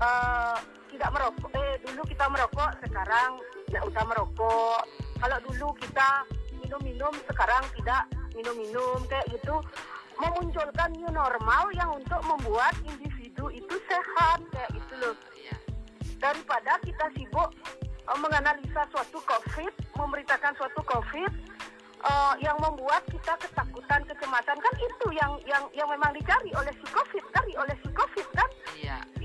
eh, tidak merokok. Eh dulu kita merokok, sekarang tidak usah merokok. Kalau dulu kita minum-minum, sekarang tidak minum-minum kayak gitu. Memunculkan new normal yang untuk membuat individu itu sehat kayak gitu loh. Iya. Daripada kita sibuk eh, menganalisa suatu COVID, memberitakan suatu COVID eh, yang membuat kita ketakutan, kecemasan kan itu yang yang yang memang dicari oleh si COVID, cari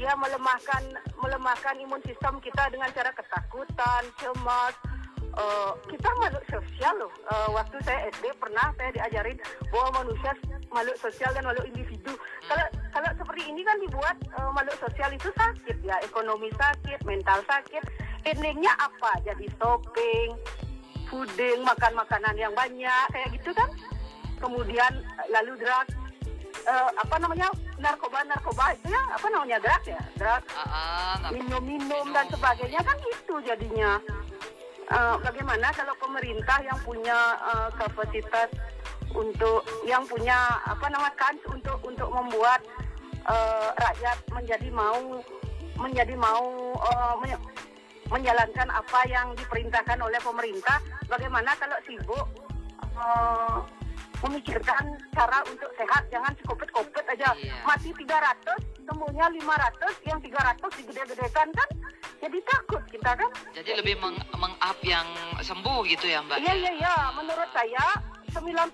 dia melemahkan melemahkan imun sistem kita dengan cara ketakutan, cemas. Eh, kita makhluk sosial loh. Eh, waktu saya SD pernah saya diajarin bahwa manusia makhluk sosial dan makhluk individu. Kalau kalau seperti ini kan dibuat eh, makhluk sosial itu sakit ya, ekonomi sakit, mental sakit. Endingnya apa? Jadi shopping, fooding, makan makanan yang banyak kayak gitu kan. Kemudian lalu drug eh, apa namanya narkoba narkoba. Itu ya apa namanya drug ya? Drug. Ah, ah, nggak- minum-minum dan sebagainya. Kan itu jadinya. Eh, bagaimana kalau pemerintah yang punya eh, kapasitas untuk yang punya apa nama kans untuk untuk membuat eh, rakyat menjadi mau menjadi mau eh, menye- menjalankan apa yang diperintahkan oleh pemerintah. Bagaimana kalau sibuk eh, memikirkan cara untuk sehat jangan sekopet-kopet aja. Iya. mati 300 sembuhnya 500 yang 300 digede-gedekan kan jadi takut kita kan. Jadi lebih meng, meng-up yang sembuh gitu ya Mbak? iya iya iya. Menurut saya 99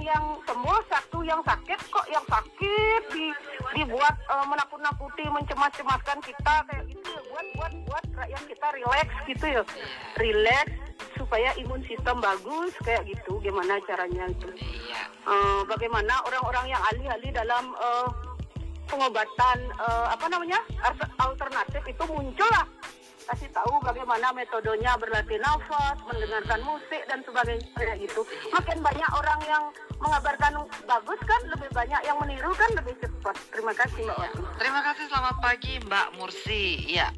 yang sembuh satu yang sakit kok yang sakit? Di, dibuat eh, menakut-nakuti mencemas-cemaskan kita kayak gitu ya. Buat buat buat rakyat kita rileks gitu ya. Rileks supaya imun sistem bagus kayak gitu gimana caranya itu Iya. Eh, bagaimana orang-orang yang ahli-ahli dalam eh, pengobatan eh, apa namanya alternatif itu muncul lah kasih tahu bagaimana metodenya berlatih nafas, mendengarkan musik dan sebagainya kayak gitu. Makin banyak orang yang mengabarkan bagus kan, lebih banyak yang meniru kan lebih cepat. Terima kasih Mbak Wati. Terima kasih selamat pagi Mbak Mursi. Iya.